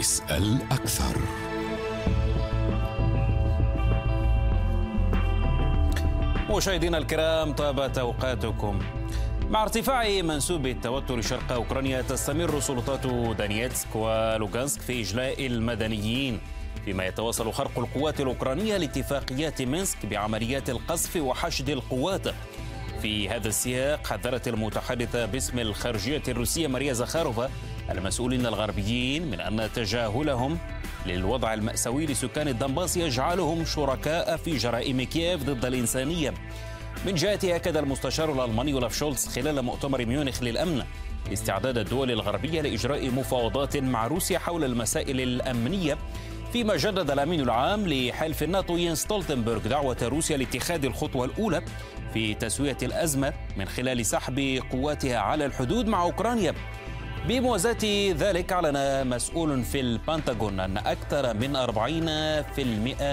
اسأل أكثر. مشاهدينا الكرام طابت أوقاتكم. مع ارتفاع منسوب التوتر شرق أوكرانيا تستمر سلطات دانيتسك ولوغانسك في إجلاء المدنيين. فيما يتواصل خرق القوات الأوكرانية لاتفاقيات مينسك بعمليات القصف وحشد القوات. في هذا السياق حذرت المتحدثة باسم الخارجية الروسية ماريا زخاروفا المسؤولين الغربيين من أن تجاهلهم للوضع المأساوي لسكان الدنباس يجعلهم شركاء في جرائم كييف ضد الإنسانية. من جهته أكد المستشار الألماني اولاف شولتز خلال مؤتمر ميونخ للأمن استعداد الدول الغربية لإجراء مفاوضات مع روسيا حول المسائل الأمنية فيما جدد الأمين العام لحلف الناتو ينس ستولتنبرغ دعوة روسيا لاتخاذ الخطوة الأولى في تسوية الأزمة من خلال سحب قواتها على الحدود مع أوكرانيا. بموازاة ذلك أعلن مسؤول في البنتاغون أن أكثر من 40%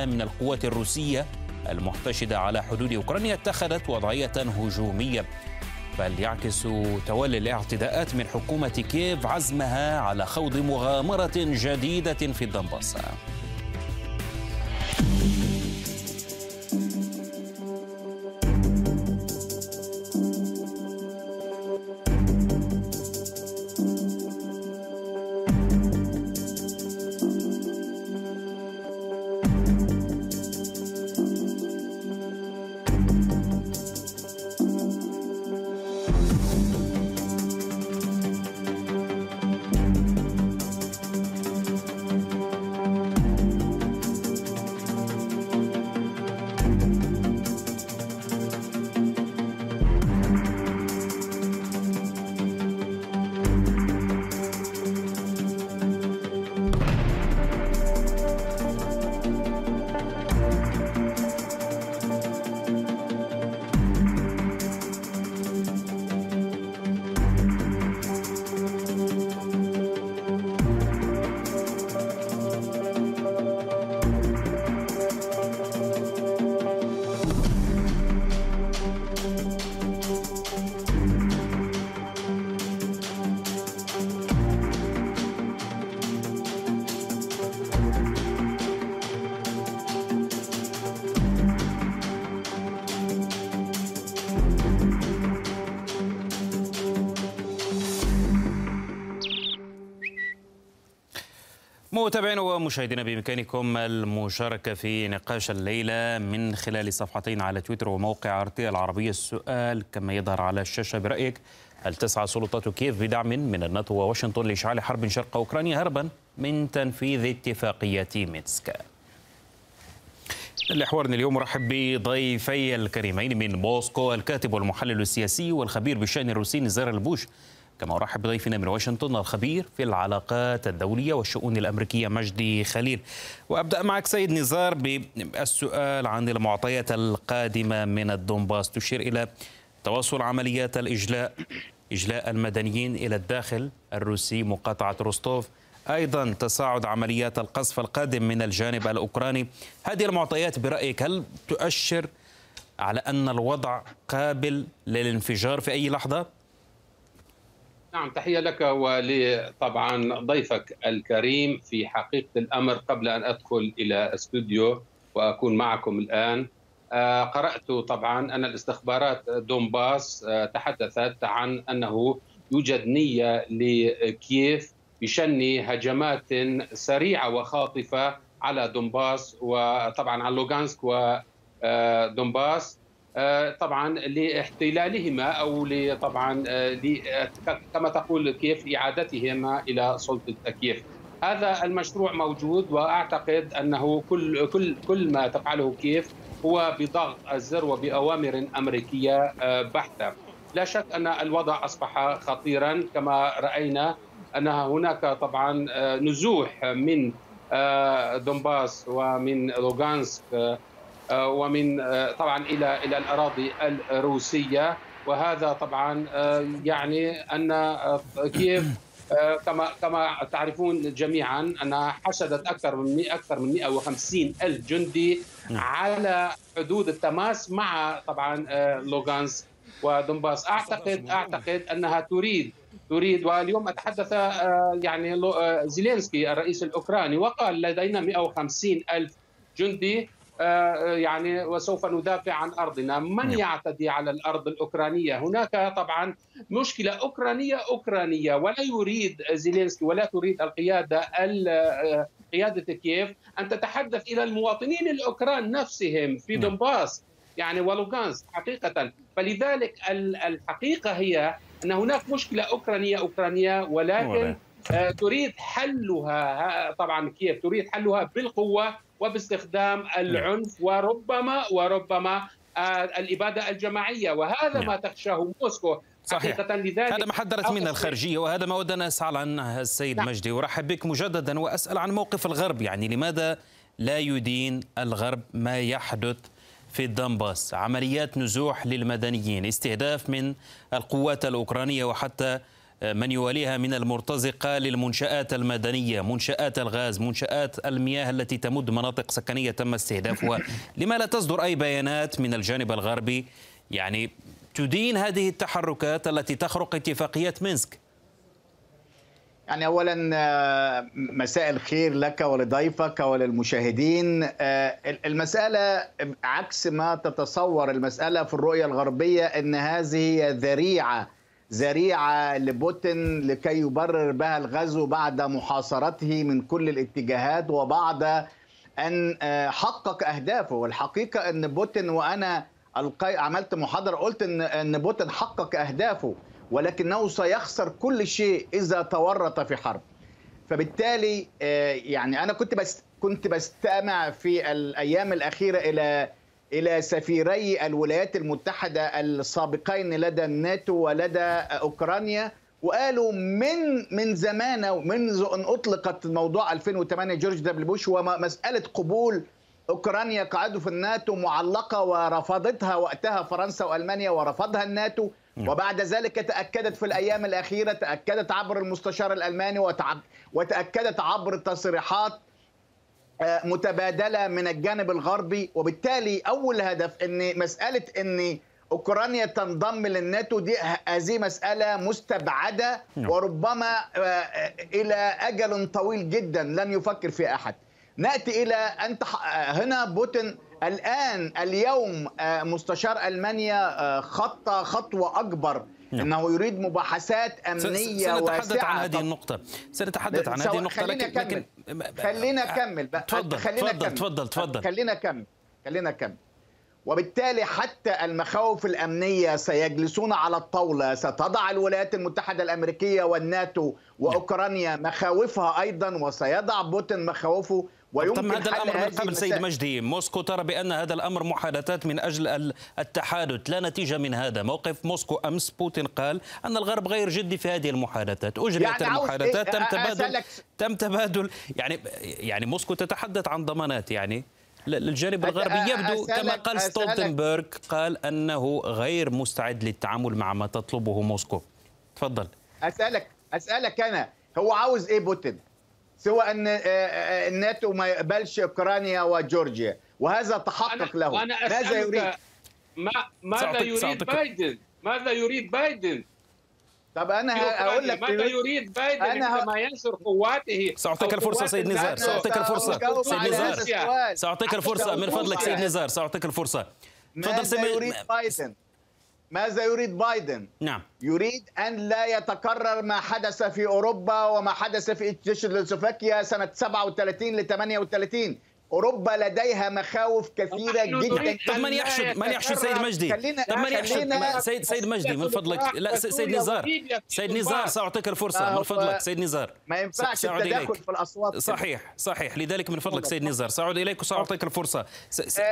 من القوات الروسية المحتشدة على حدود أوكرانيا اتخذت وضعية هجومية بل يعكس تولي الاعتداءات من حكومة كييف عزمها على خوض مغامرة جديدة في الدنباس. متابعينا ومشاهدينا بإمكانكم المشاركة في نقاش الليلة من خلال صفحتينا على تويتر وموقع آر تي العربية السؤال كما يظهر على الشاشة برأيك. هل تسعى سلطات كييف بدعم من الناتو وواشنطن لإشعال حرب شرق أوكرانيا هربا من تنفيذ اتفاقيات مينسك. لحوارنا اليوم أرحب بضيفي الكريمين من موسكو الكاتب والمحلل السياسي والخبير بالشأن الروسي نزار البوش. كما أرحب بضيفنا من واشنطن الخبير في العلاقات الدولية والشؤون الأمريكية مجدي خليل. وأبدأ معك سيد نزار بالسؤال عن المعطيات القادمة من الدنباس تشير إلى تواصل عمليات الإجلاء إجلاء المدنيين إلى الداخل الروسي مقاطعة روستوف. أيضا تصاعد عمليات القصف القادم من الجانب الأوكراني. هذه المعطيات برأيك هل تؤشر على أن الوضع قابل للانفجار في أي لحظة؟ نعم تحية لك ولطبعا ضيفك الكريم في حقيقة الأمر قبل أن أدخل إلى استوديو وأكون معكم الآن. آه، قرأت طبعا أن الاستخبارات دونباس آه، تحدثت عن أنه يوجد نية لكييف بشن هجمات سريعة وخاطفة على دونباس وطبعا على لوغانسك ودونباس آه، طبعا لاحتلالهما أو طبعا آه، كما تقول كيف إعادتهما إلى سلطة كيف هذا المشروع موجود وأعتقد أنه كل كل كل ما تفعله كيف هو بضغط الزر وبأوامر أمريكية آه، بحتة. لا شك أن الوضع أصبح خطيرا كما رأينا أن هناك طبعا نزوح من دونباس ومن لوغانسك آه، ومن آه، طبعا إلى إلى الأراضي الروسية. وهذا طبعا آه، يعني أن كييف كما كما تعرفون جميعا انها حشدت أكثر من أكثر من 150 ألف جندي على حدود التماس مع طبعا لوغانسك ودونباس. أعتقد أعتقد أنها تريد تريد. واليوم أتحدث يعني زيلينسكي الرئيس الأوكراني وقال لدينا 150 ألف جندي. يعني وسوف ندافع عن أرضنا، من نعم. يعتدي على الأرض الأوكرانية؟ هناك طبعا مشكلة أوكرانية أوكرانية ولا يريد زيلينسكي ولا تريد القيادة قيادة كييف أن تتحدث إلى المواطنين الأوكران نفسهم في نعم. دونباس يعني ولوغانسك حقيقة، فلذلك الحقيقة هي أن هناك مشكلة أوكرانية أوكرانية ولكن آه، تريد حلها طبعا كييف تريد حلها بالقوة وباستخدام العنف وربما وربما آه، الإبادة الجماعية. وهذا ما تخشاه موسكو. صحيح. لذلك هذا ما حذرت منه الخارجية وهذا ما ودنا نسأل عنه السيد نعم. مجدي. ورحب بك مجددا وأسأل عن موقف الغرب. يعني لماذا لا يدين الغرب ما يحدث في الدنباس؟ عمليات نزوح للمدنيين استهداف من القوات الأوكرانية وحتى من يواليها من المرتزقة للمنشآت المدنية منشآت الغاز منشآت المياه التي تمد مناطق سكنية تم استهدافها. لما لا تصدر أي بيانات من الجانب الغربي يعني تدين هذه التحركات التي تخرق اتفاقية مينسك. يعني اولا آه، مساء الخير لك ولضيفك وللمشاهدين. آه، المسألة عكس ما تتصور المسألة في الرؤية الغربية إن هذه ذريعة ذريعة لبوتين لكي يبرر بها الغزو بعد محاصرته من كل الاتجاهات وبعد أن آه، حقق أهدافه. والحقيقة إن بوتين وأنا عملت محاضرة قلت إن إن بوتين حقق أهدافه ولكنه سيخسر كل شيء إذا تورط في حرب. فبالتالي آه، يعني أنا كنت بس كنت بستمع في الأيام الأخيرة إلى إلى سفيري الولايات المتحدة السابقين لدى الناتو ولدى أوكرانيا وقالوا من من زمان منذ أن أطلقت موضوع 2008 جورج دبليو بوش ومساله قبول أوكرانيا كعضو في الناتو معلقة ورفضتها وقتها فرنسا وألمانيا ورفضها الناتو نعم. وبعد ذلك تأكدت في الأيام الأخيرة تأكدت عبر المستشار الألماني وتأكدت عبر تصريحات متبادلة من الجانب الغربي وبالتالي أول هدف إن مسألة إن أوكرانيا تنضم للناتو دي هذه مسألة مستبعدة نعم. وربما آه، إلى أجل طويل جدا لن يفكر في أحد نأتي إلى أنت هنا بوتين الآن اليوم آه، مستشار ألمانيا خط خطوة أكبر نعم. إنه يريد مباحثات أمنية سنتحدث واسعه عن هذه النقطة. سنتحدث عن هذه النقطة لكن لكن خلينا أكمل. تفضل خلينا تفضل تفضل تفضل. خلينا أكمل. خلينا أكمل. وبالتالي حتى المخاوف الأمنية سيجلسون على الطاولة. ستضع الولايات المتحدة الأمريكية والناتو وأوكرانيا مخاوفها أيضا وسيضع بوتين مخاوفه ويمكن هذا الأمر من قبل سيد مجدي. موسكو ترى بأن هذا الأمر محادثات من أجل التحادث. لا نتيجة من هذا. موقف موسكو أمس بوتين قال أن الغرب غير جدي في هذه المحادثات. أجريت يعني المحادثات. تم تبادل تم تبادل يعني يعني موسكو تتحدث عن ضمانات. يعني الجانب الغربي يبدو كما قال ستولتنبرغ قال أنه غير مستعد للتعامل مع ما تطلبه موسكو. تفضل. اسالك أسألك أنا. هو عاوز إيه بوتين؟ سوى أن آه، آه، الناتو ما يقبلش أوكرانيا وجورجيا. وهذا تحقق له. ماذا يريد؟ ما ماذا يريد بايدن؟ ماذا يريد بايدن؟ طب أنا أقول لك ماذا يريد بايدن؟ أنا عندما ينشر قوته سأعطيك الفرصة سيد نزار. سأعطيك الفرصة. سيد نزار. سأعطيك الفرصة. من فضلك سيد نزار. سأعطيك الفرصة. تفضل سيد يريد بايدن؟ ماذا يريد بايدن؟ نعم يريد أن لا يتكرر ما حدث في أوروبا وما حدث في تشيكوسلوفاكيا سنة 37 ل 38 أوروبا لديها مخاوف كثيرة جدا. طب من يحشد من يحشد سيد مجدي؟ طب من يحشد سيد سيد مجدي من فضلك. لا سيد نزار. سيد نزار سأعطيك الفرصة من فضلك سيد نزار. ما ينفعش التدخل في الأصوات صحيح صحيح. لذلك من فضلك سيد نزار. سأعود إليك وسأعطيك الفرصة.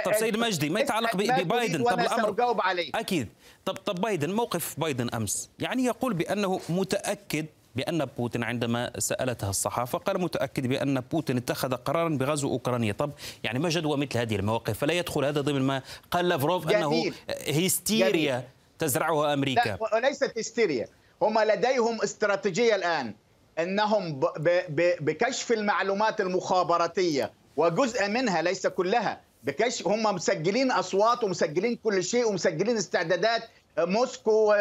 طب سيد مجدي ما يتعلق ببايدن طب الامر أكيد. طب طب بايدن موقف بايدن أمس. يعني يقول بأنه متأكد بأن بوتين عندما سألتها الصحافة قال متأكد بأن بوتين اتخذ قرارا بغزو أوكرانيا طب يعني ما جدوى مثل هذه المواقف؟ فلا يدخل هذا ضمن ما قال لافروف أنه هيستيريا تزرعها أمريكا. لا وليست هيستيريا. هم لديهم استراتيجية الآن. أنهم بكشف المعلومات المخابراتية. وجزء منها ليس كلها بكشف هم مسجلين أصوات ومسجلين كل شيء ومسجلين استعدادات موسكو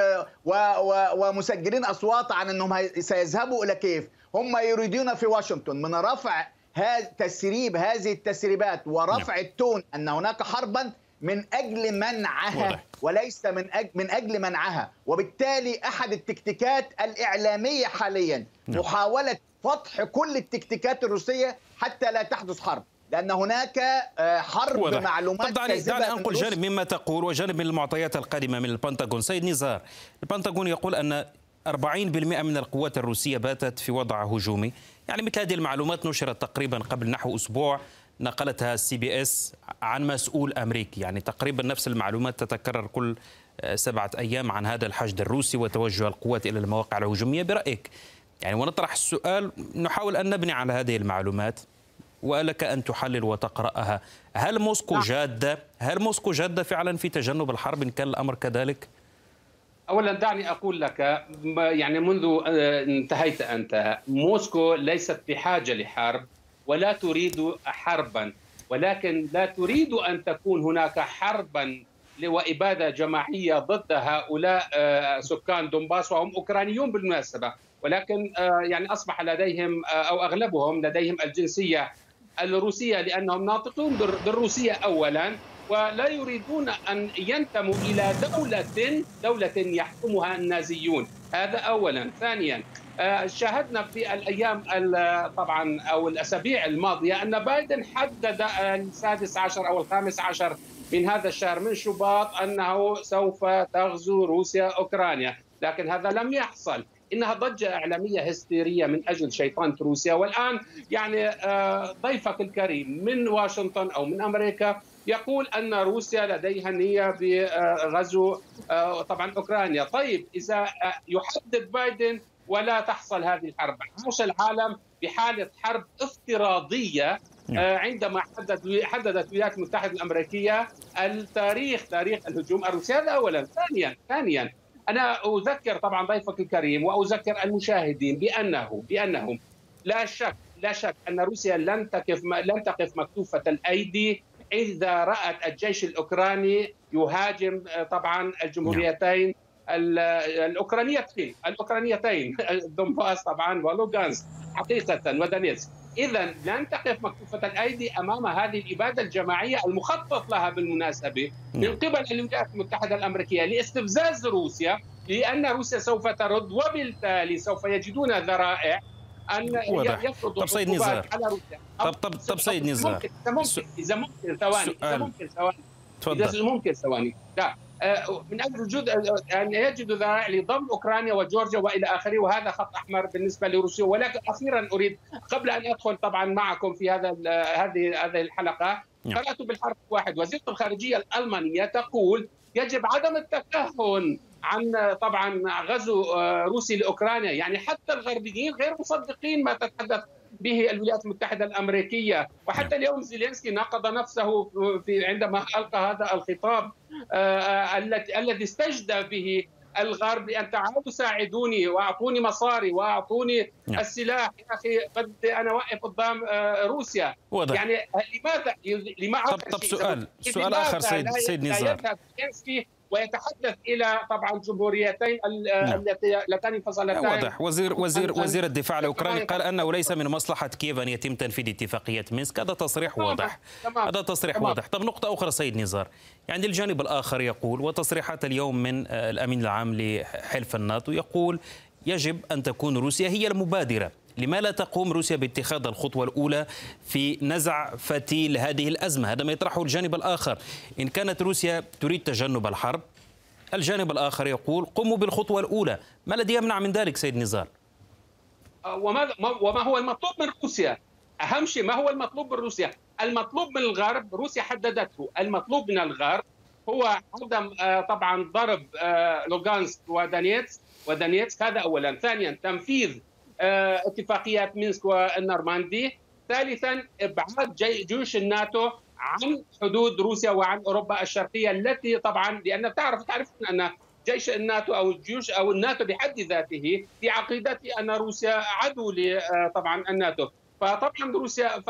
ومسجلين أصوات عن إنهم سيذهبوا إلى كييف هم يريدون في واشنطن من رفع هذا تسريب هذه التسريبات ورفع التون أن هناك حربا من أجل منعها وليس من أجل من أجل منعها. وبالتالي أحد التكتيكات الإعلامية حاليا محاولة فتح كل التكتيكات الروسية حتى لا تحدث حرب. لأن هناك حرب وضح. معلومات طب دعني دعني انقل جانب مما تقول وجانب من المعطيات القادمة من البنتاغون. سيد نزار البنتاغون يقول أن 40% من القوات الروسية باتت في وضع هجومي. يعني مثل هذه المعلومات نشرت تقريبا قبل نحو أسبوع نقلتها ال CBS عن مسؤول أمريكي. يعني تقريبا نفس المعلومات تتكرر كل سبعة أيام عن هذا الحشد الروسي وتوجه القوات إلى المواقع الهجومية. برأيك يعني ونطرح السؤال نحاول أن نبني على هذه المعلومات. ولك أن تحلل وتقرأها. هل موسكو جادة؟ هل موسكو جادة فعلا في تجنب الحرب إن كان الأمر كذلك؟ اولا دعني أقول لك يعني منذ انتهيت أنت موسكو ليست بحاجة لحرب ولا تريد حربا ولكن لا تريد أن تكون هناك حربا وإبادة جماعية ضد هؤلاء سكان دونباس وهم أوكرانيون بالمناسبة. ولكن يعني أصبح لديهم أو أغلبهم لديهم الجنسية الروسية لأنهم ناطقون بالروسية اولا ولا يريدون أن ينتموا إلى دولة دولة يحكمها النازيون. هذا اولا. ثانيا شاهدنا في الأيام طبعا أو الأسابيع الماضية أن بايدن حدد السادس عشر أو الخامس عشر من هذا الشهر من شباط أنه سوف تغزو روسيا أوكرانيا. لكن هذا لم يحصل. إنها ضجة إعلامية هستيرية من أجل شيطنه روسيا والآن يعني ضيفك الكريم من واشنطن أو من أمريكا يقول أن روسيا لديها نية بغزو طبعا أوكرانيا، طيب إذا يحدد بايدن ولا تحصل هذه الحرب، عاش العالم بحالة حرب افتراضية عندما حددت حددت الولايات المتحدة الأمريكية التاريخ تاريخ الهجوم الروسي. هذا اولا، ثانيا ثانيا أنا أذكر طبعا ضيفك الكريم وأذكر المشاهدين بانه بأنهم لا شك لا شك أن روسيا لن تقف لن تقف مكتوفة الأيدي إذا رأت الجيش الأوكراني يهاجم طبعا الجمهوريتين الاوكرانيتين الأوكرانيتين دونباس طبعا ولوغانسك حقيقة ودونيتسك اذا لن تقف مكتوفة الأيدي أمام هذه الإبادة الجماعية المخطط لها بالمناسبة من قبل الولايات المتحدة الأمريكية لاستفزاز روسيا لأن روسيا سوف ترد وبالتالي سوف يجدون ذرائع أن يفرضوا طب سيد نزار. على روسيا. طب طب طب سيد نزار. إذا ممكن إذا ممكن ثواني إذا ممكن ثواني. إذا ممكن ثواني. لا. من أجل وجود أن يجدوا ذرائع لضم أوكرانيا وجورجيا وإلى آخره وهذا خط أحمر بالنسبة لروسيا. ولكن أخيرا أريد قبل أن أدخل طبعا معكم في هذا هذه هذه الحلقة قرأت بالحرف واحد وزيره الخارجية الألمانية تقول يجب عدم التكهن عن طبعا غزو روسي لأوكرانيا. يعني حتى الغربيين غير مصدقين ما تتحدث به الولايات المتحدة الأمريكية. وحتى اليوم زيلينسكي ناقض نفسه في عندما ألقى هذا الخطاب الذي استجدى به الغرب بأن تعالوا ساعدوني وأعطوني مصاري وأعطوني السلاح. يا أخي قد أنا واقف قدام روسيا. وضع. يعني لماذا؟ لماذا طب, طب سؤال سؤال آخر سيد سيد نزار. ويتحدث إلى طبعا جمهوريتين اللتان انفصلتان واضح. وزير وزير وزير الدفاع الأوكراني قال أنه ليس من مصلحة كييف أن يتم تنفيذ اتفاقية مينسك. هذا تصريح واضح. هذا تصريح واضح. طب نقطة أخرى سيد نزار. يعني الجانب الآخر يقول وتصريحات اليوم من الأمين العام لحلف الناتو يقول يجب أن تكون روسيا هي المبادرة. لما لا تقوم روسيا باتخاذ الخطوة الأولى في نزع فتيل هذه الأزمة؟ هذا ما يطرحه الجانب الآخر. إن كانت روسيا تريد تجنب الحرب الجانب الآخر يقول قوموا بالخطوة الأولى. ما الذي يمنع من ذلك سيد نزار؟ وما, وما هو المطلوب من روسيا؟ أهم شيء ما هو المطلوب من روسيا؟ المطلوب من الغرب روسيا حددته. المطلوب من الغرب هو عدم طبعا ضرب لوغانسك ودانيتسك ودانيتسك هذا أولا. ثانيا تنفيذ اتفاقيات مينسك والنورماندي ثالثا إبعاد جيوش الناتو عن حدود روسيا وعن أوروبا الشرقية التي طبعا لأن تعرف تعرف أن جيش الناتو أو الجيوش أو الناتو بحد ذاته في عقيدته أن روسيا عدو طبعا الناتو. فطبعا روسيا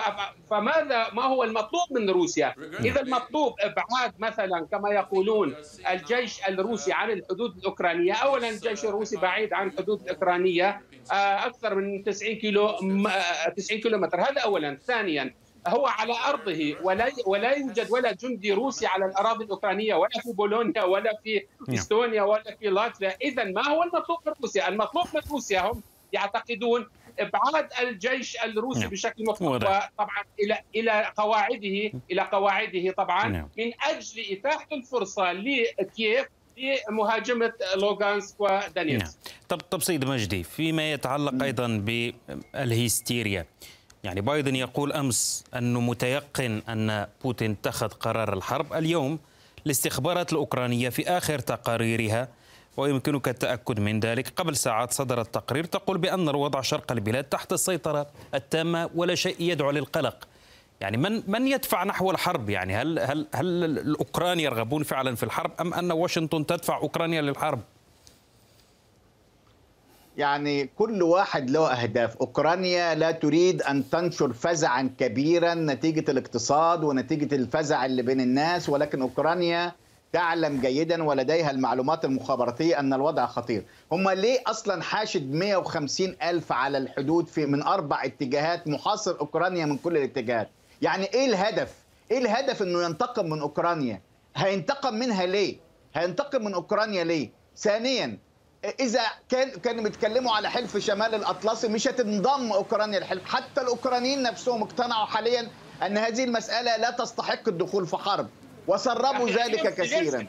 فماذا ما هو المطلوب من روسيا؟ إذا المطلوب ابعاد مثلا كما يقولون الجيش الروسي عن الحدود الأوكرانية، اولا الجيش الروسي بعيد عن الحدود الأوكرانية أكثر من 90 كيلو 90 كيلومتر، هذا اولا، ثانيا هو على أرضه ولا ولا يوجد ولا جندي روسي على الأراضي الأوكرانية ولا في بولونيا ولا في نعم. إستونيا ولا في لاتفيا، اذا ما هو المطلوب من روسيا؟ المطلوب من روسيا هم يعتقدون ابعاد الجيش الروسي نعم. بشكل مطلق طبعا إلى إلى قواعده إلى قواعده طبعا نعم. من أجل إتاحة الفرصة لكييف لمهاجمة لوغانسك ودانيتسك. نعم. طب طب سيد مجدي فيما يتعلق أيضا بالهيستيريا يعني بايدن يقول أمس انه متيقن أن بوتين اتخذ قرار الحرب اليوم الاستخبارات الأوكرانية في آخر تقاريرها ويمكنك التأكد من ذلك. قبل ساعات صدر التقرير تقول بأن الوضع شرق البلاد تحت السيطرة التامة ولا شيء يدعو للقلق. يعني من من يدفع نحو الحرب؟ يعني هل هل هل الأوكران يرغبون فعلا في الحرب أم أن واشنطن تدفع أوكرانيا للحرب؟ يعني كل واحد له أهداف، أوكرانيا لا تريد أن تنشر فزعا كبيرا نتيجة الاقتصاد ونتيجة الفزع اللي بين الناس ولكن أوكرانيا تعلم جيدا ولديها المعلومات المخابراتية أن الوضع خطير. هم ليه أصلا حاشد 150 ألف على الحدود في من أربع اتجاهات محاصر أوكرانيا من كل الاتجاهات؟ يعني إيه الهدف؟ إيه الهدف أنه ينتقم من أوكرانيا؟ هينتقم منها ليه؟ هينتقم من أوكرانيا ليه؟ ثانيا إذا كان كانوا بيتكلموا على حلف شمال الأطلسي مش هتنضم أوكرانيا للحلف حتى الأوكرانيين نفسهم اقتنعوا حاليا أن هذه المسألة لا تستحق الدخول في حرب. وسربوا ذلك كثيرا.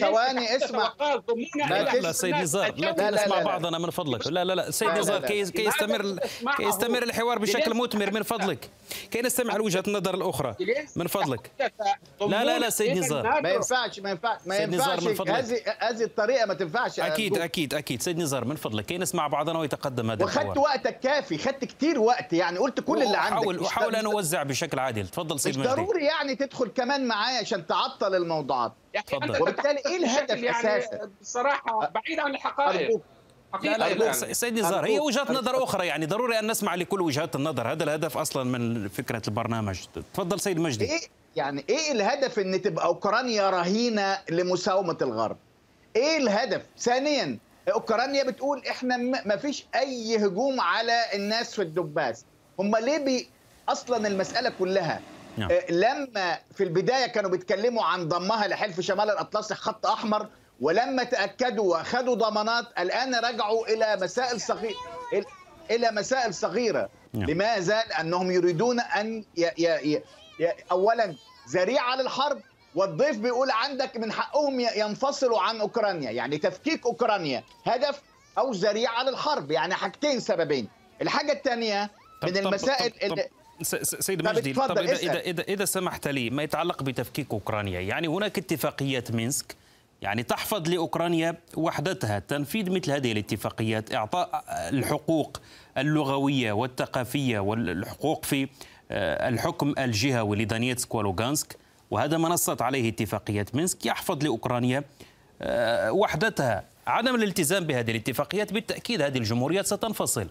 ثواني اسمع. لا لا سيد نزار لا نسمع بعضنا من فضلك. لا لا لا. سيد نزار كي كي يستمر كي يستمر الحوار بشكل مثمر من فضلك. كي نستمع لوجهة النظر الأخرى. من فضلك. لا لا لا سيد نزار. ما ينفعش ما ينفعش ما ينفعش. هذه هذه الطريقة ما تنفعش. أكيد أكيد أكيد. سيد نزار من فضلك. كي نسمع بعضنا ويتقدم هذا الحوار. وخدت وقتك كافي. خدت كتير وقت يعني. قلت كل اللي عندك. حاول وحاول أن أوزع بشكل عادل. تفضل سيد مجدي ضروري يعني تدخل كمان معايا عشان تعطل الموضوعات. يعني وبالتالي إيه الهدف يعني أساسا؟ بصراحة بعيد عن الحقائق. لا لا لا سيد نزار هي وجهات نظر أخرى يعني ضروري أن نسمع لكل وجهات النظر. هذا الهدف أصلا من فكرة البرنامج. تفضل سيد مجدي. إيه يعني إيه الهدف إن تبقى أوكرانيا رهينة لمساومة الغرب؟ إيه الهدف؟ ثانيا أوكرانيا بتقول إحنا ما فيش أي هجوم على الناس في الدباس. هم ليه بي أصلا المسألة كلها نعم. لما في البداية كانوا بيتكلموا عن ضمها لحلف شمال الأطلسي خط أحمر ولما تأكدوا وأخذوا ضمانات الآن رجعوا إلى مسائل صغيره إلى مسائل صغيرة نعم. لماذا؟ لأنهم يريدون أن ي... ي... ي... اولا ذريعة للحرب والضيف بيقول عندك من حقهم ينفصلوا عن أوكرانيا يعني تفكيك أوكرانيا هدف أو ذريعة للحرب يعني حاجتين سببين الحاجة الثانية من المسائل طب طب طب سيد مجدي طب إذا, إذا, إذا, إذا سمحت لي ما يتعلق بتفكيك أوكرانيا؟ يعني هناك اتفاقية مينسك يعني تحفظ لأوكرانيا وحدتها تنفيذ مثل هذه الاتفاقيات إعطاء الحقوق اللغوية والثقافية والحقوق في الحكم الجهوي لدانيتسك ولوغانسك. وهذا ما نصت عليه اتفاقية مينسك يحفظ لأوكرانيا وحدتها. عدم الالتزام بهذه الاتفاقيات بالتأكيد هذه الجمهوريات ستنفصل.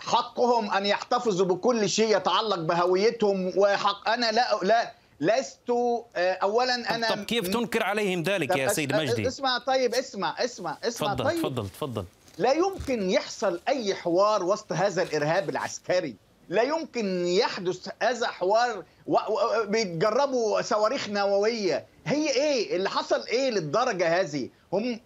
حقهم أن يحتفظوا بكل شيء يتعلق بهويتهم وحق أنا لا لا لست اولا أنا طب كيف تنكر عليهم ذلك يا سيد مجدي؟ اسمع طيب اسمع اسمع اسمع تفضل طيب. تفضل تفضل. لا يمكن يحصل أي حوار وسط هذا الإرهاب العسكري. لا يمكن يحدث هذا حوار و... و... بيتجربوا صواريخ نووية. هي إيه؟ اللي حصل إيه للدرجة هذه؟ هم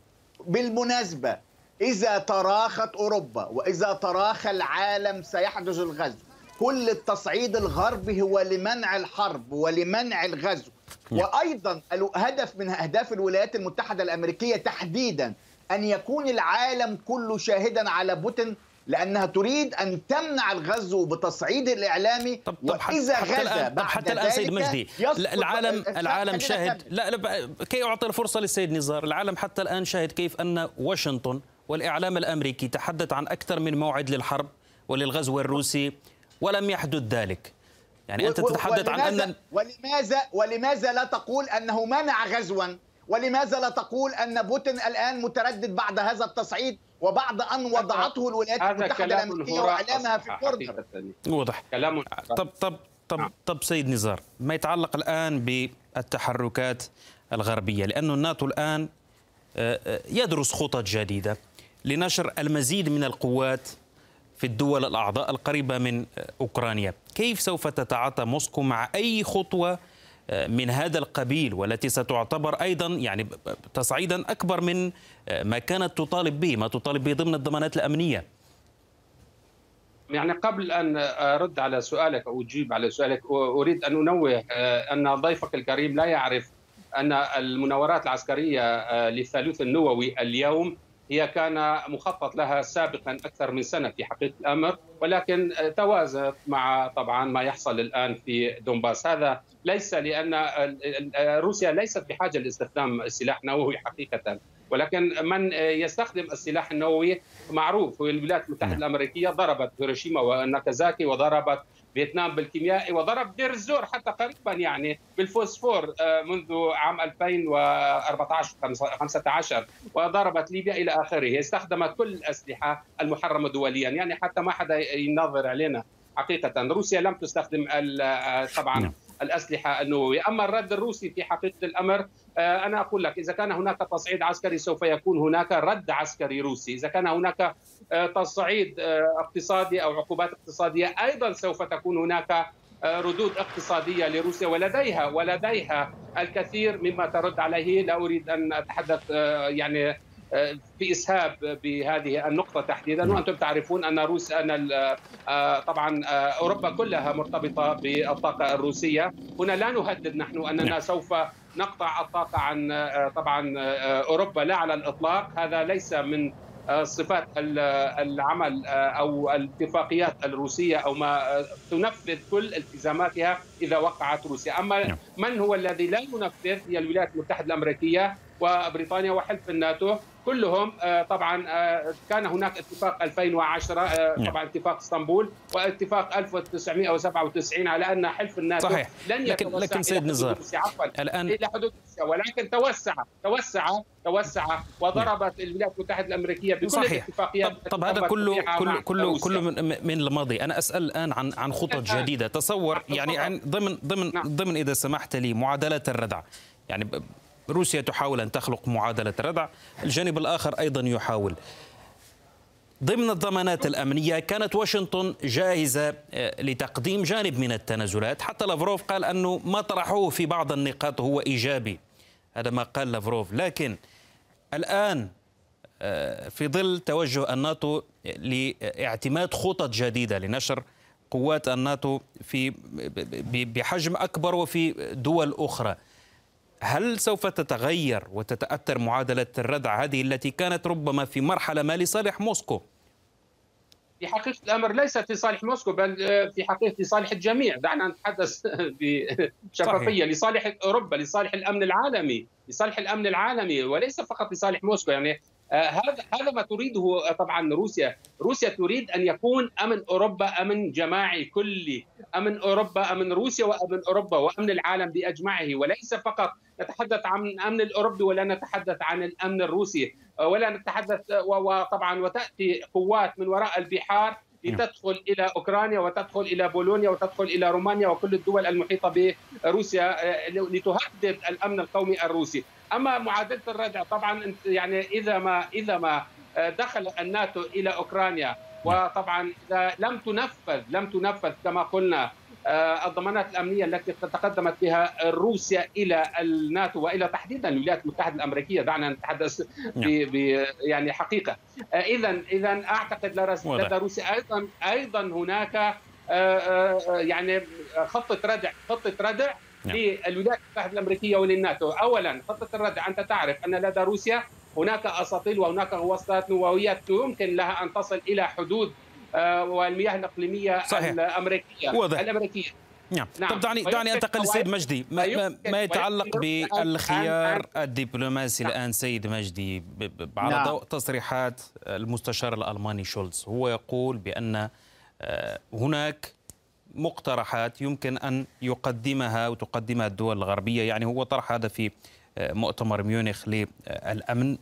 بالمناسبة إذا تراخت أوروبا وإذا تراخى العالم سيحدث الغزو. كل التصعيد الغربي هو لمنع الحرب ولمنع الغزو. وأيضا هدف من أهداف الولايات المتحدة الأمريكية تحديدا أن يكون العالم كله شاهدا على بوتين لأنها تريد أن تمنع الغزو بتصعيد الإعلامي. طب طب وإذا حتى غزا بعد حتى الآن سيد مجدي العالم العالم شاهد لا, لا كي أعطي الفرصة للسيد نزار العالم حتى الآن شاهد كيف أن واشنطن والإعلام الأمريكي تحدث عن أكثر من موعد للحرب وللغزو الروسي ولم يحدث ذلك. يعني أنت تتحدث عن أن ولماذا ولماذا لا تقول أنه منع غزوا؟ ولماذا لا تقول أن بوتين الآن متردد بعد هذا التصعيد وبعد أن وضعته الولايات المتحدة الأمريكية وإعلامها في الكوردر واضح. كلام طب طب طب طب سيد نزار ما يتعلق الآن بالتحركات الغربية؟ لأن الناتو الآن يدرس خطط جديدة. لنشر المزيد من القوات في الدول الأعضاء القريبة من أوكرانيا. كيف سوف تتعاطى موسكو مع أي خطوة من هذا القبيل والتي ستعتبر أيضا يعني تصعيدا أكبر من ما كانت تطالب به ما تطالب به ضمن الضمانات الأمنية؟ يعني قبل أن أرد على سؤالك أو أجيب على سؤالك أريد أن أنوه أن ضيفك الكريم لا يعرف أن المناورات العسكرية للثالوث النووي اليوم هي كان مخطط لها سابقا أكثر من سنة في حقيقة الأمر ولكن توازت مع طبعا ما يحصل الآن في دونباس. هذا ليس لأن روسيا ليست بحاجة لاستخدام السلاح النووي حقيقه ولكن من يستخدم السلاح النووي معروف هو الولايات المتحده الأمريكية ضربت هيروشيما وناكازاكي وضربت فيتنام بالكيميائي وضرب دير الزور حتى قريبا يعني بالفوسفور منذ عام 2014 15 وضربت ليبيا إلى آخره. استخدمت كل الأسلحة المحرمة دوليا. يعني حتى ما حدا ينظر علينا حقيقة. روسيا لم تستخدم طبعا الأسلحة النووية، أما الرد الروسي في حقيقة الأمر أنا أقول لك إذا كان هناك تصعيد عسكري سوف يكون هناك رد عسكري روسي، إذا كان هناك تصعيد اقتصادي أو عقوبات اقتصادية أيضا سوف تكون هناك ردود اقتصادية لروسيا. ولديها ولديها الكثير مما ترد عليه. لا أريد أن أتحدث يعني في إسهاب بهذه النقطة تحديدا وأنتم تعرفون أن روسيا أن طبعا أوروبا كلها مرتبطة بالطاقة الروسية. هنا لا نهدد نحن أننا سوف نقطع الطاقة عن طبعا أوروبا لا على الإطلاق. هذا ليس من صفات العمل أو الاتفاقيات الروسية أو ما تنفذ كل التزاماتها إذا وقعت روسيا، أما من هو الذي لا ينفذ؟ هي الولايات المتحدة الأمريكية. وبريطانيا وحلف الناتو كلهم طبعا كان هناك اتفاق 2010 طبعا اتفاق اسطنبول واتفاق 1997 على أن حلف الناتو صحيح. لن لكن لكن سيد نزار الان إلى حدود ولكن توسع توسع توسع وضربت الولايات المتحدة الأمريكية بكل صحيح. الاتفاقيات طب, طب هذا كله كله كله كله من, من الماضي. أنا أسأل الآن عن عن خطط جديدة. تصور يعني عن ضمن ضمن ضمن إذا سمحت لي معادلات الردع. يعني روسيا تحاول أن تخلق معادلة ردع. الجانب الآخر أيضا يحاول. ضمن الضمانات الأمنية كانت واشنطن جاهزة لتقديم جانب من التنازلات. حتى لافروف قال أنه ما طرحوه في بعض النقاط هو إيجابي. هذا ما قال لافروف. لكن الآن في ظل توجه الناتو لاعتماد خطط جديدة لنشر قوات الناتو في بحجم أكبر وفي دول أخرى. هل سوف تتغير وتتأثر معادلة الردع هذه التي كانت ربما في مرحلة ما لصالح موسكو؟ في حقيقة الأمر ليست لصالح موسكو بل في حقيقة لصالح الجميع. دعنا نتحدث بشفافية لصالح أوروبا لصالح الأمن العالمي لصالح الأمن العالمي وليس فقط لصالح موسكو. يعني هذا هذا ما تريده طبعا روسيا، روسيا تريد أن يكون أمن أوروبا أمن جماعي كلي، أمن أوروبا أمن روسيا وأمن أوروبا وأمن العالم بأجمعه. وليس فقط نتحدث عن الأمن الأوروبي ولا نتحدث عن الأمن الروسي. ولا نتحدث وطبعا وتأتي قوات من وراء البحار لتدخل إلى أوكرانيا وتدخل إلى بولونيا وتدخل إلى رومانيا وكل الدول المحيطة بروسيا لتهدد الأمن القومي الروسي، أما معادلة الردع طبعا يعني إذا ما إذا ما دخل الناتو إلى أوكرانيا وطبعا إذا لم تنفذ لم تنفذ كما قلنا الضمانات الأمنية التي تقدمت بها روسيا إلى الناتو وإلى تحديدا الولايات المتحدة الأمريكية دعنا نتحدث ب يعني حقيقة. اذا اذا أعتقد لدى روسيا أيضا أيضا هناك يعني خطة ردع خطة ردع للولايات المتحدة الأمريكية وللناتو اولا خطة الردع أنت تعرف أن لدى روسيا هناك أساطيل وهناك وسطات نوويات يمكن لها أن تصل إلى حدود والمياه الإقليمية صحيح. الأمريكية واضح. الأمريكية نعم. نعم. طب دعني دعني أنتقل لسيد مجدي ما, ما, ما يتعلق بالخيار الدبلوماسي الآن سيد مجدي على نعم. ضوء تصريحات المستشار الألماني شولز هو يقول بأن هناك مقترحات يمكن أن يقدمها وتقدمها الدول الغربية. يعني هو طرح هذا في مؤتمر ميونخ للأمن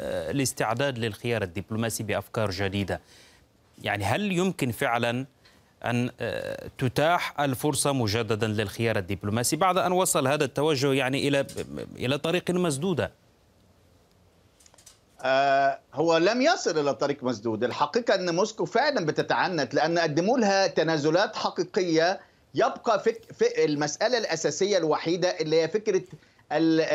الاستعداد للخيار الدبلوماسي بأفكار جديدة. يعني هل يمكن فعلا أن تتاح الفرصة مجددا للخيار الدبلوماسي؟ بعد أن وصل هذا التوجه يعني إلى إلى طريق مسدودة. آه هو لم يصل إلى طريق مسدود، الحقيقة أن موسكو فعلا بتتعنت لأن قدموا لها تنازلات حقيقية يبقى فك المسألة الأساسية الوحيدة اللي هي فكرة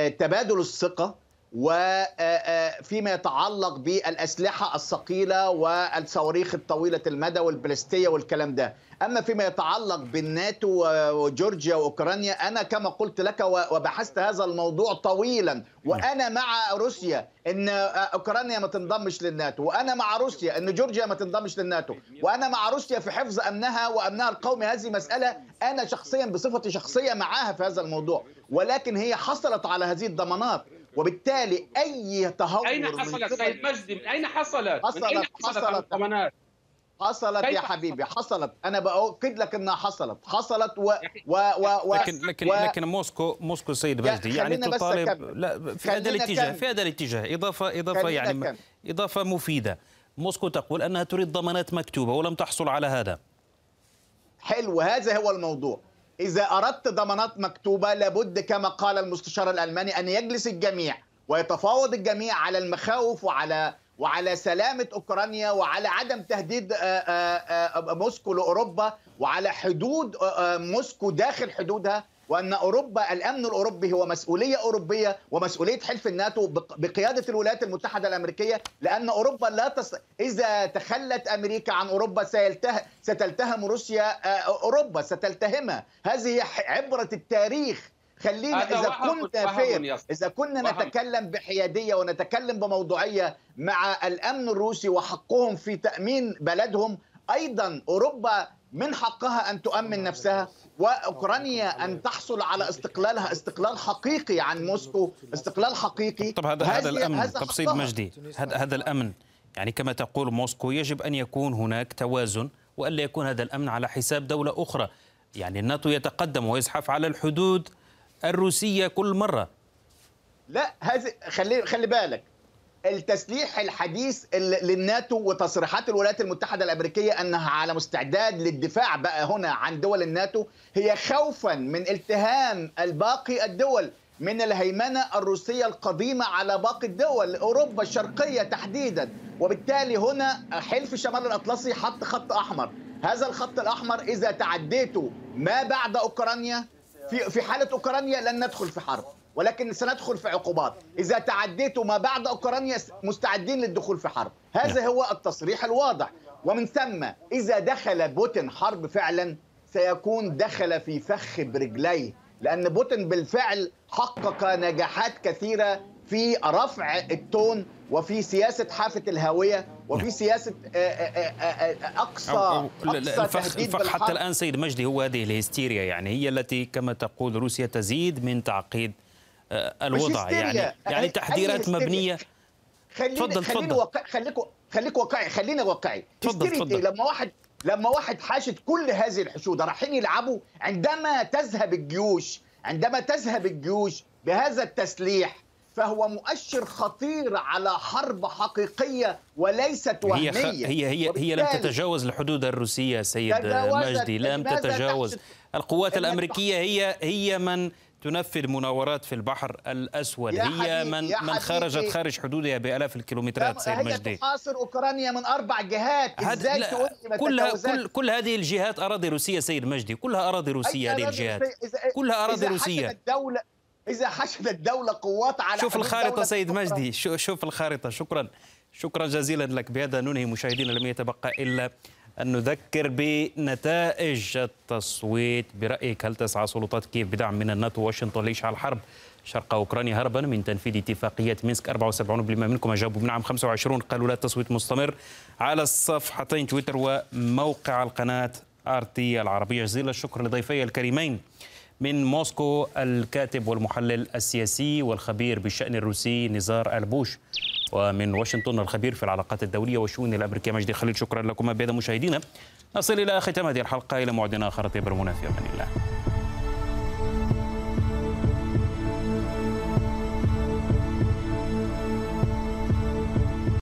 تبادل الثقة. وفيما يتعلق بالأسلحة الثقيلة والصواريخ الطويلة المدى والبلاستية والكلام ده. أما فيما يتعلق بالناتو وجورجيا وأوكرانيا أنا كما قلت لك وبحثت هذا الموضوع طويلا. وأنا مع روسيا إن أوكرانيا ما تنضمش للناتو. وأنا مع روسيا إن جورجيا ما تنضمش للناتو. وأنا مع روسيا في حفظ أمنها وأمنها القومي. هذه مسألة أنا شخصيا بصفتي شخصية معاها في هذا الموضوع. ولكن هي حصلت على هذه الضمانات. وبالتالي أي تهور أين حصلت؟ سيد مجدي من أين حصلت؟ حصلت من أين حصلت, حصلت حصلت. يا حبيبي حصلت. أنا باكد لك إنها حصلت. حصلت و و و, و لكن لكن و لكن موسكو موسكو سيد مجدي يعني تطالب لا في هذا الاتجاه في هذا الاتجاه. اضافه إضافة يعني كم. إضافة مفيدة. موسكو تقول أنها تريد ضمانات مكتوبة ولم تحصل على هذا. حلو هذا هو الموضوع. إذا أردت ضمانات مكتوبة لابد كما قال المستشار الألماني أن يجلس الجميع ويتفاوض الجميع على المخاوف وعلى وعلى سلامة أوكرانيا وعلى عدم تهديد موسكو لأوروبا وعلى حدود موسكو داخل حدودها. وأن أوروبا الأمن الأوروبي هو مسؤولية أوروبية ومسؤولية حلف الناتو بقيادة الولايات المتحدة الأمريكية لأن أوروبا لا تص... إذا تخلت أمريكا عن أوروبا سيلته... ستلتهم روسيا أوروبا ستلتهمها هذه عبرة التاريخ. خلينا إذا كنا فير إذا كنا وهم. نتكلم بحيادية ونتكلم بموضوعية مع الأمن الروسي وحقهم في تأمين بلدهم أيضا أوروبا من حقها أن تؤمن نفسها وأوكرانيا أن تحصل على استقلالها استقلال حقيقي عن موسكو استقلال حقيقي. طب هذا هذا الأمن طب سيد مجدي. هذا هذا الأمن. يعني كما تقول موسكو يجب أن يكون هناك توازن والا يكون هذا الأمن على حساب دولة أخرى. يعني الناتو يتقدم ويزحف على الحدود الروسية كل مرة. لا هذه خلي خلي بالك. التسليح الحديث للناتو وتصريحات الولايات المتحدة الأمريكية أنها على مستعداد للدفاع بقى هنا عن دول الناتو هي خوفا من التهام الباقي الدول من الهيمنة الروسية القديمة على باقي الدول أوروبا الشرقية تحديدا. وبالتالي هنا حلف شمال الأطلسي حط خط أحمر. هذا الخط الأحمر إذا تعديته ما بعد أوكرانيا في في حالة أوكرانيا لن ندخل في حرب. ولكن سندخل في عقوبات. إذا تعديتوا ما بعد أوكرانيا مستعدين للدخول في حرب. هذا هو التصريح الواضح. ومن ثم إذا دخل بوتين حرب فعلا سيكون دخل في فخ برجليه. لأن بوتين بالفعل حقق نجاحات كثيرة في رفع التون وفي سياسة حافة الهاوية وفي سياسة أقصى, أقصى الفخ, الفخ حتى الآن سيد مجدي هو هذه الهستيريا يعني هي التي كما تقول روسيا تزيد من تعقيد الوضع يعني يعني تحذيرات مبنية. خليني تفضل خليني واقع خليك خليك واقعي خلينا واقعي. تفضل تفضل. لما واحد لما واحد حاشد كل هذه الحشود رايحين يلعبوا عندما تذهب الجيوش عندما تذهب الجيوش بهذا التسليح فهو مؤشر خطير على حرب حقيقية وليست وهمية. هي هي هي, هي لم تتجاوز الحدود الروسية سيد مجدي لم تتجاوز. القوات الأمريكية هي هي من تنفذ مناورات في البحر الأسود. هي من من خرجت خارج حدودها بألاف الكيلومترات سيد مجدي. هي تحاصر أوكرانيا من أربع جهات. إزاي تقول كلها كل كل هذه الجهات أراضي روسية سيد مجدي. كلها أراضي روسية هذه الجهات. كلها أراضي روسية. الدولة إذا حشدت الدولة قوات على شوف الخارطة سيد مجدي. شوف الخارطة. شكرا. شكرا جزيلا لك. بهذا ننهي مشاهدينا لم يتبقى إلا أن نذكر بنتائج التصويت برأيك. هل تسعى سلطات كييف بدعم من الناتو واشنطن لإشعال حرب شرق أوكرانيا هربا من تنفيذ اتفاقية مينسك 74% منكم. أجابوا بنعم 25 قالوا لا التصويت مستمر على الصفحتين تويتر وموقع القناة آرتي العربية. جزيل الشكر لضيفي الكريمين من موسكو الكاتب والمحلل السياسي والخبير بالشأن الروسي نزار البوش. ومن واشنطن الخبير في العلاقات الدولية والشؤون الأمريكية مجدي خليل شكرا لكم بهذا مشاهدينا. نصل إلى ختام هذه الحلقة إلى موعد آخر طيب في أمان الله.